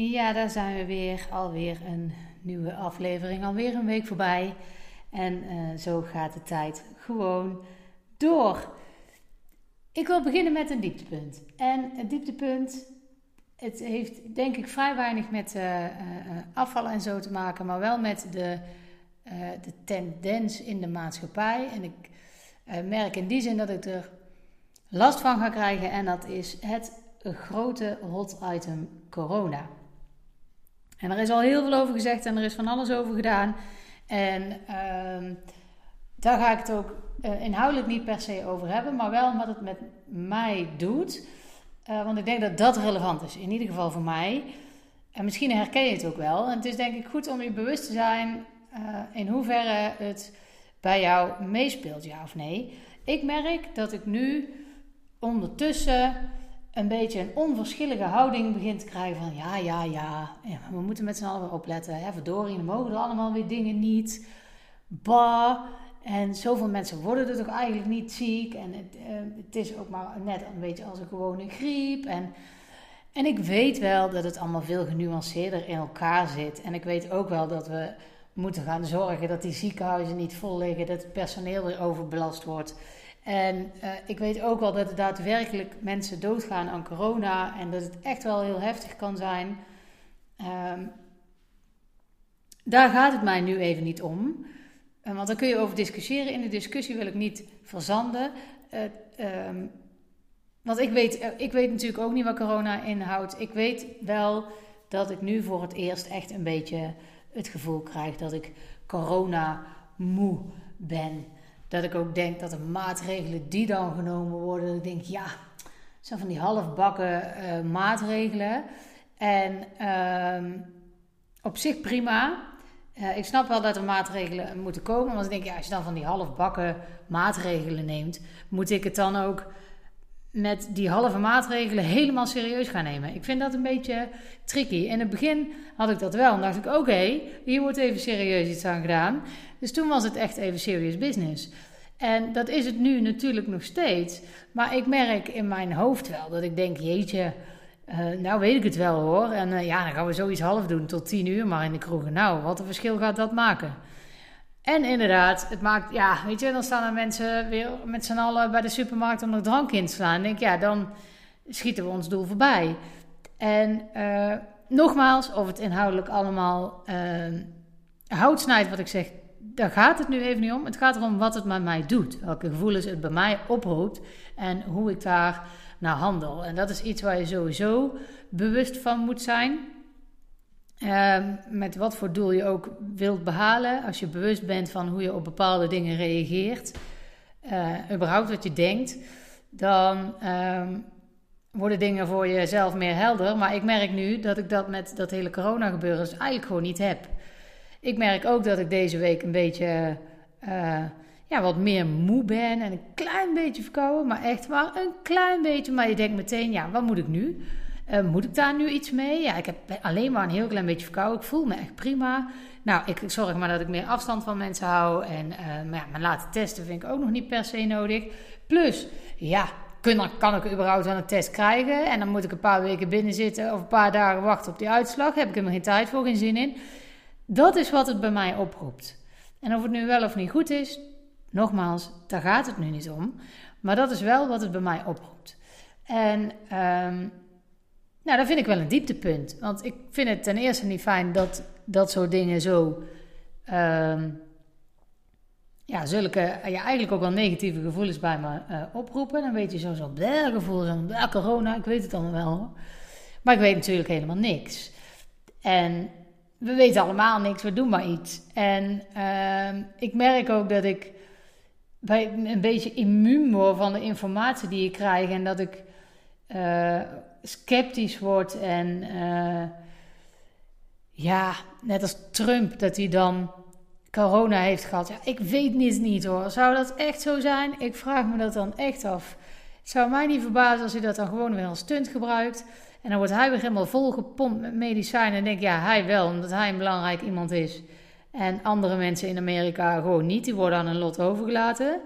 Ja, daar zijn we weer. Alweer een nieuwe aflevering. Alweer een week voorbij. En uh, zo gaat de tijd gewoon door. Ik wil beginnen met een dieptepunt. En het dieptepunt, het heeft denk ik vrij weinig met uh, uh, afval en zo te maken, maar wel met de, de tendens in de maatschappij. En ik merk in die zin dat ik er last van ga krijgen. En dat is het grote hot item corona. En er is al heel veel over gezegd en er is van alles over gedaan. En uh, daar ga ik het ook uh, inhoudelijk niet per se over hebben, maar wel wat het met mij doet. Uh, want ik denk dat dat relevant is, in ieder geval voor mij. En misschien herken je het ook wel. En het is denk ik goed om je bewust te zijn uh, in hoeverre het bij jou meespeelt, ja of nee. Ik merk dat ik nu ondertussen een beetje een onverschillige houding begint te krijgen van ja, ja, ja, we moeten met z'n allen weer opletten. Hè, verdorie, mogen er allemaal weer dingen niet. Bah. En zoveel mensen worden er toch eigenlijk niet ziek. En het, uh, het is ook maar net een beetje als een gewone griep. En, en ik weet wel dat het allemaal veel genuanceerder in elkaar zit. En ik weet ook wel dat we moeten gaan zorgen dat die ziekenhuizen niet vol liggen. Dat het personeel weer overbelast wordt. En uh, ik weet ook wel dat er daadwerkelijk mensen doodgaan aan corona en dat het echt wel heel heftig kan zijn. Um, daar gaat het mij nu even niet om. Uh, want daar kun je over discussiëren. In de discussie wil ik niet verzanden. Um, want ik weet, ik weet natuurlijk ook niet wat corona inhoudt. Ik weet wel dat ik nu voor het eerst echt een beetje het gevoel krijg dat ik corona moe ben dat ik ook denk dat de maatregelen die dan genomen worden, ik denk, ja, zijn van die halfbakken uh, maatregelen. En uh, op zich prima. Uh, ik snap wel dat er maatregelen moeten komen. Want ik denk, ja, als je dan van die halfbakken maatregelen neemt, moet ik het dan ook met die halve maatregelen helemaal serieus gaan nemen. Ik vind dat een beetje tricky. In het begin had ik dat wel. En dacht ik, oké, hier wordt even serieus iets aan gedaan. Dus toen was het echt even serious business. En dat is het nu natuurlijk nog steeds. Maar ik merk in mijn hoofd wel dat ik denk, jeetje, uh, nou weet ik het wel hoor. En uh, ja, dan gaan we zoiets half doen tot tien uur maar in de kroegen. Nou, wat een verschil gaat dat maken? En inderdaad, het maakt, ja, weet je, dan staan er mensen weer met z'n allen bij de supermarkt om nog drank in te slaan. En denk ja, dan schieten we ons doel voorbij. En uh, nogmaals, of het inhoudelijk allemaal hout snijdt wat ik zeg, daar gaat het nu even niet om. Het gaat erom wat het met mij doet. Welke gevoelens het bij mij oproept en hoe ik daar naar handel. En dat is iets waar je sowieso bewust van moet zijn. Uh, met wat voor doel je ook wilt behalen. Als je bewust bent van hoe je op bepaalde dingen reageert. Uh, überhaupt wat je denkt. Dan uh, worden dingen voor jezelf meer helder. Maar ik merk nu dat ik dat met dat hele corona gebeuren dus eigenlijk gewoon niet heb. Ik merk ook dat ik deze week een beetje uh, ja, wat meer moe ben en een klein beetje verkouden, maar echt maar een klein beetje. Maar je denkt meteen, ja, wat moet ik nu? Uh, moet ik daar nu iets mee? Ja, ik heb alleen maar een heel klein beetje verkouden. Ik voel me echt prima. Nou, ik zorg maar dat ik meer afstand van mensen hou. En uh, maar ja, me laten testen vind ik ook nog niet per se nodig. Plus, ja, kan, ik überhaupt wel een test krijgen? En dan moet ik een paar weken binnen zitten of een paar dagen wachten op die uitslag. Heb ik er geen tijd voor, geen zin in. Dat is wat het bij mij oproept. En of het nu wel of niet goed is, nogmaals, daar gaat het nu niet om. Maar dat is wel wat het bij mij oproept. En um, nou, dat vind ik wel een dieptepunt. Want ik vind het ten eerste niet fijn dat dat soort dingen zo. Um, ja, zulke ja, eigenlijk ook wel negatieve gevoelens bij me uh, oproepen. Dan weet je zo zo'n gevoel, zo'n corona, ik weet het allemaal wel. Maar ik weet natuurlijk helemaal niks. En we weten allemaal niks, we doen maar iets. En uh, ik merk ook dat ik bij een beetje immuun word van de informatie die ik krijg. En dat ik uh, sceptisch word. En uh, ja, net als Trump, dat hij dan corona heeft gehad. Ja, ik weet niet, niet hoor. Zou dat echt zo zijn? Ik vraag me dat dan echt af. Het zou mij niet verbazen als hij dat dan gewoon weer als stunt gebruikt. En dan wordt hij weer helemaal volgepompt met medicijnen. En denk ja, hij wel, omdat hij een belangrijk iemand is. En andere mensen in Amerika gewoon niet. Die worden aan een lot overgelaten.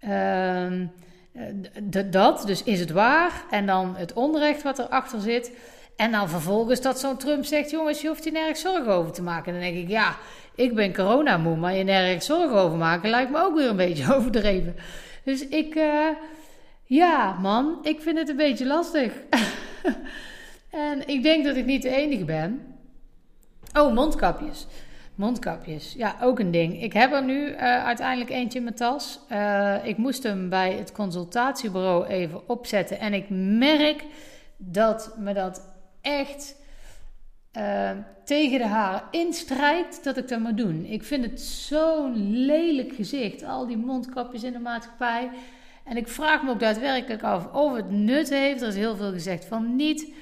Uh, dat, dus is het waar? En dan het onrecht wat erachter zit. En dan vervolgens dat zo'n Trump zegt: jongens, je hoeft je nergens zorgen over te maken. Dan denk ik: ja, ik ben coronamoe, maar je nergens zorgen over maken lijkt me ook weer een beetje overdreven. Dus ik, uh, ja, man, ik vind het een beetje lastig. en ik denk dat ik niet de enige ben. Oh, mondkapjes. Mondkapjes, ja, ook een ding. Ik heb er nu uh, uiteindelijk eentje in mijn tas. Uh, ik moest hem bij het consultatiebureau even opzetten. En ik merk dat me dat echt uh, tegen de haren instrijkt dat ik dat moet doen. Ik vind het zo'n lelijk gezicht, al die mondkapjes in de maatschappij. En ik vraag me ook daadwerkelijk af of het nut heeft. Er is heel veel gezegd van niet.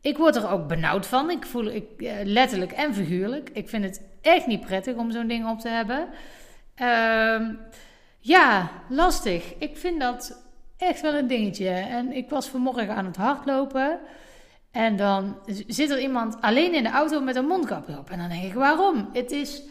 Ik word er ook benauwd van. Ik voel ik, letterlijk en figuurlijk. Ik vind het echt niet prettig om zo'n ding op te hebben. Uh, ja, lastig. Ik vind dat echt wel een dingetje. En ik was vanmorgen aan het hardlopen. En dan zit er iemand alleen in de auto met een mondkapje op. En dan denk ik, waarom? Het is.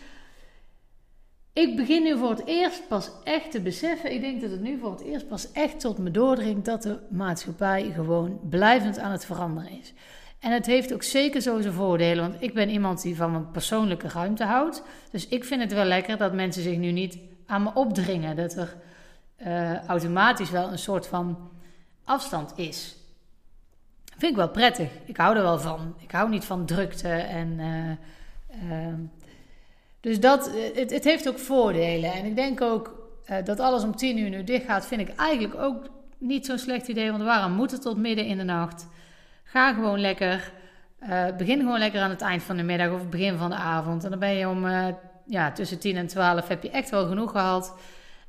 Ik begin nu voor het eerst pas echt te beseffen. Ik denk dat het nu voor het eerst pas echt tot me doordringt dat de maatschappij gewoon blijvend aan het veranderen is. En het heeft ook zeker zo zijn voordelen, want ik ben iemand die van mijn persoonlijke ruimte houdt. Dus ik vind het wel lekker dat mensen zich nu niet aan me opdringen. Dat er uh, automatisch wel een soort van afstand is. Vind ik wel prettig. Ik hou er wel van. Ik hou niet van drukte en. Uh, uh, dus dat, het, het, heeft ook voordelen. En ik denk ook dat alles om tien uur nu dicht gaat, vind ik eigenlijk ook niet zo'n slecht idee. Want waarom moet het tot midden in de nacht? Ga gewoon lekker. begin gewoon lekker aan het eind van de middag of begin van de avond. En dan ben je om ja, tussen 10 en 12 heb je echt wel genoeg gehad.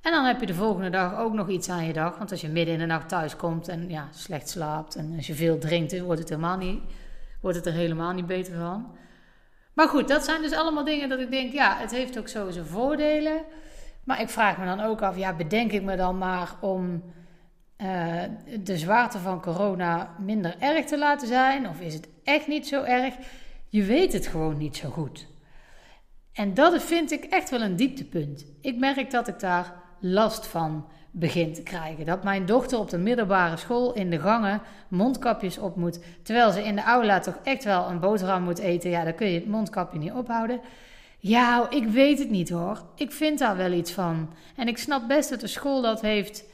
En dan heb je de volgende dag ook nog iets aan je dag. Want als je midden in de nacht thuis komt en ja, slecht slaapt en als je veel drinkt, wordt het, helemaal niet, wordt het er helemaal niet beter van. Maar goed, dat zijn dus allemaal dingen dat ik denk, ja, het heeft ook zo zijn voordelen. Maar ik vraag me dan ook af, ja, bedenk ik me dan maar om uh, de zwaarte van corona minder erg te laten zijn? Of is het echt niet zo erg? Je weet het gewoon niet zo goed. En dat vind ik echt wel een dieptepunt. Ik merk dat ik daar last van begint te krijgen. Dat mijn dochter op de middelbare school in de gangen mondkapjes op moet. Terwijl ze in de aula toch echt wel een boterham moet eten. Ja, dan kun je het mondkapje niet ophouden. Ja, ik weet het niet hoor. Ik vind daar wel iets van. En ik snap best dat de school dat heeft,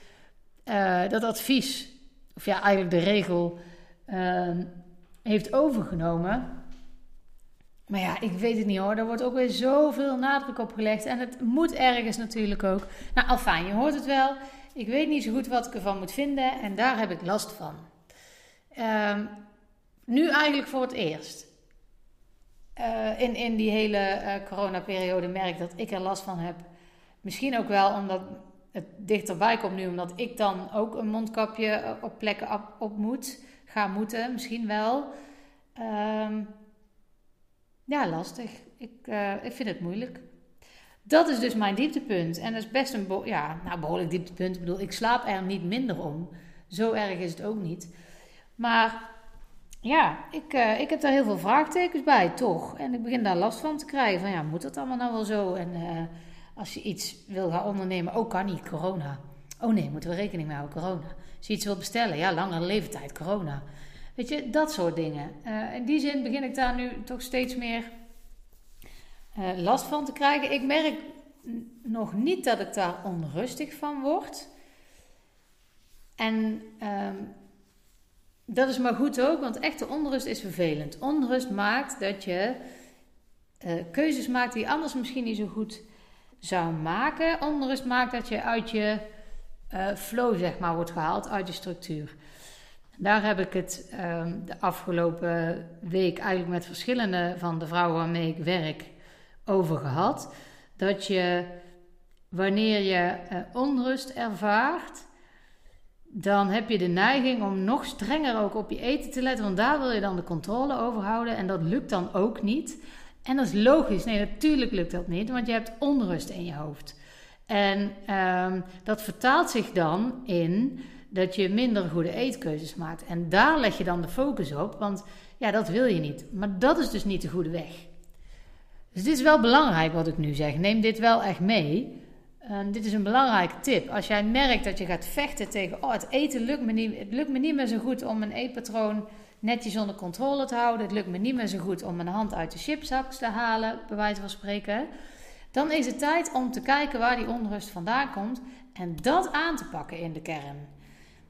uh, dat advies, of ja, eigenlijk de regel, uh, heeft overgenomen. Maar ja, ik weet het niet hoor. Er wordt ook weer zoveel nadruk op gelegd. En het moet ergens natuurlijk ook. Nou, Alfijn, je hoort het wel. Ik weet niet zo goed wat ik ervan moet vinden. En daar heb ik last van. Um, nu eigenlijk voor het eerst. Uh, in, in die hele uh, coronaperiode merk dat ik er last van heb. Misschien ook wel omdat het dichterbij komt nu. Omdat ik dan ook een mondkapje op plekken op, moet. Ga moeten, misschien wel. Um, ja, lastig. Ik, uh, ik vind het moeilijk. Dat is dus mijn dieptepunt. En dat is best een ja, nou, behoorlijk dieptepunt. Ik bedoel, ik slaap er niet minder om. Zo erg is het ook niet. Maar ja, ik, uh, ik heb daar heel veel vraagtekens bij, toch? En ik begin daar last van te krijgen. Van ja, moet dat allemaal nou wel zo? En als je iets wil gaan ondernemen, ook oh, kan niet, corona. Oh nee, moeten we rekening mee houden, corona. Als je iets wil bestellen, ja, langere leeftijd, corona. Weet je, dat soort dingen. Uh, in die zin begin ik daar nu toch steeds meer uh, last van te krijgen. Ik merk nog niet dat ik daar onrustig van word. En um, dat is maar goed ook, want echte onrust is vervelend. Onrust maakt dat je uh, keuzes maakt die anders misschien niet zo goed zou maken. Onrust maakt dat je uit je flow, zeg maar, wordt gehaald, uit je structuur. Daar heb ik het um, de afgelopen week eigenlijk met verschillende van de vrouwen waarmee ik werk over gehad. Dat je wanneer je uh, onrust ervaart, dan heb je de neiging om nog strenger ook op je eten te letten, want daar wil je dan de controle over houden en dat lukt dan ook niet. En dat is logisch. Nee, natuurlijk lukt dat niet, want je hebt onrust in je hoofd. En um, dat vertaalt zich dan in dat je minder goede eetkeuzes maakt. En daar leg je dan de focus op, want ja, dat wil je niet. Maar dat is dus niet de goede weg. Dus dit is wel belangrijk wat ik nu zeg. Neem dit wel echt mee. Uh, dit is een belangrijke tip. Als jij merkt dat je gaat vechten tegen, oh, het eten lukt me niet, het lukt me niet meer zo goed om mijn eetpatroon netjes onder controle te houden. Het lukt me niet meer zo goed om mijn hand uit de chipzak te halen, bij wijze van spreken. Dan is het tijd om te kijken waar die onrust vandaan komt en dat aan te pakken in de kern.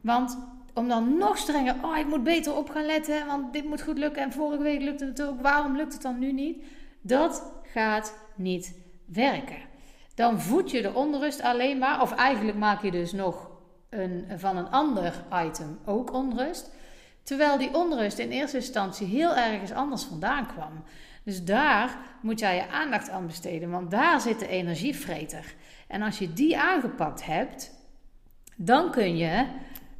Want om dan nog strenger, oh ik moet beter op gaan letten, want dit moet goed lukken en vorige week lukte het ook, waarom lukt het dan nu niet? Dat gaat niet werken. Dan voed je de onrust alleen maar, of eigenlijk maak je dus nog een, van een ander item ook onrust. Terwijl die onrust in eerste instantie heel ergens anders vandaan kwam. Dus daar moet jij je aandacht aan besteden, want daar zit de energievreter. En als je die aangepakt hebt, dan kun je.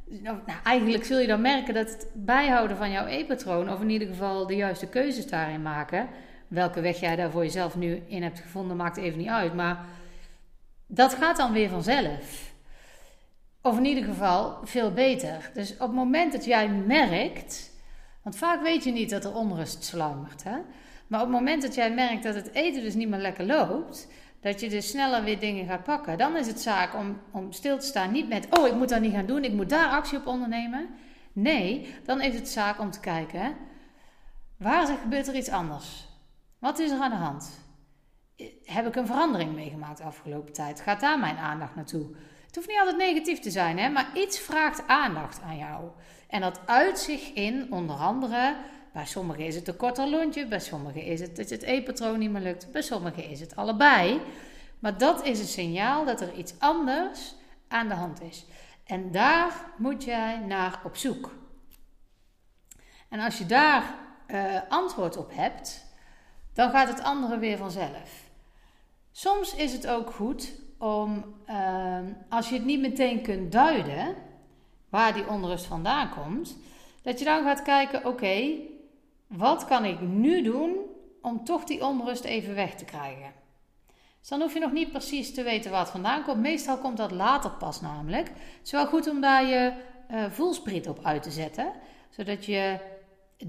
Nou, nou, eigenlijk zul je dan merken dat het bijhouden van jouw e-patroon, of in ieder geval de juiste keuzes daarin maken. Welke weg jij daar voor jezelf nu in hebt gevonden, maakt even niet uit. Maar dat gaat dan weer vanzelf. Of in ieder geval veel beter. Dus op het moment dat jij merkt, want vaak weet je niet dat er onrust sluimert. Hè? Maar op het moment dat jij merkt dat het eten dus niet meer lekker loopt, dat je dus sneller weer dingen gaat pakken, dan is het zaak om, om stil te staan. Niet met, oh, ik moet dat niet gaan doen, ik moet daar actie op ondernemen. Nee, dan is het zaak om te kijken, waar gebeurt er iets anders? Wat is er aan de hand? Heb ik een verandering meegemaakt afgelopen tijd? Gaat daar mijn aandacht naartoe? Het hoeft niet altijd negatief te zijn, hè? maar iets vraagt aandacht aan jou. En dat uit zich in, onder andere, bij sommigen is het een korter lontje, bij sommigen is het dat het e-patroon niet meer lukt, bij sommigen is het allebei. Maar dat is een signaal dat er iets anders aan de hand is. En daar moet jij naar op zoek. En als je daar uh, antwoord op hebt, dan gaat het andere weer vanzelf. Soms is het ook goed om, ehm, als je het niet meteen kunt duiden, waar die onrust vandaan komt, dat je dan gaat kijken: oké, wat kan ik nu doen om toch die onrust even weg te krijgen? Dus dan hoef je nog niet precies te weten waar het vandaan komt. Meestal komt dat later pas namelijk. Het is wel goed om daar je uh, voelspriet op uit te zetten, zodat je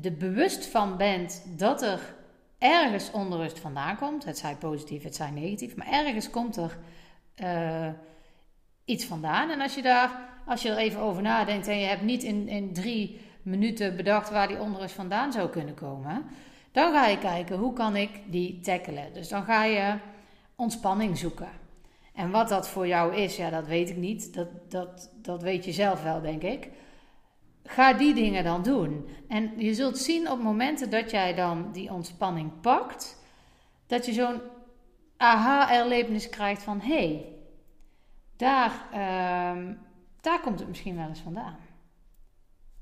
er bewust van bent dat er ergens onrust vandaan komt. Het zij positief, het zij negatief, maar ergens komt er uh, iets vandaan. En als je daar, als je er even over nadenkt en je hebt niet in, in drie minuten bedacht waar die onrust vandaan zou kunnen komen, dan ga je kijken hoe kan ik die tackelen. Dus dan ga je ontspanning zoeken. En wat dat voor jou is, ja, dat weet ik niet. Dat, dat, dat weet je zelf wel, denk ik. Ga die dingen dan doen. En je zult zien op momenten dat jij dan die ontspanning pakt, dat je zo'n aha-erlevenis krijgt van hé, hey, daar, uh, daar komt het misschien wel eens vandaan.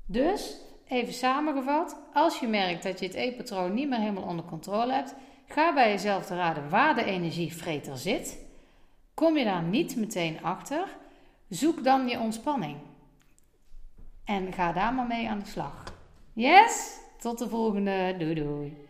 Dus, even samengevat, als je merkt dat je het e-patroon niet meer helemaal onder controle hebt, ga bij jezelf te raden waar de energievreter zit. Kom je daar niet meteen achter, zoek dan je ontspanning. En ga daar maar mee aan de slag. Yes? Tot de volgende. Doei doei.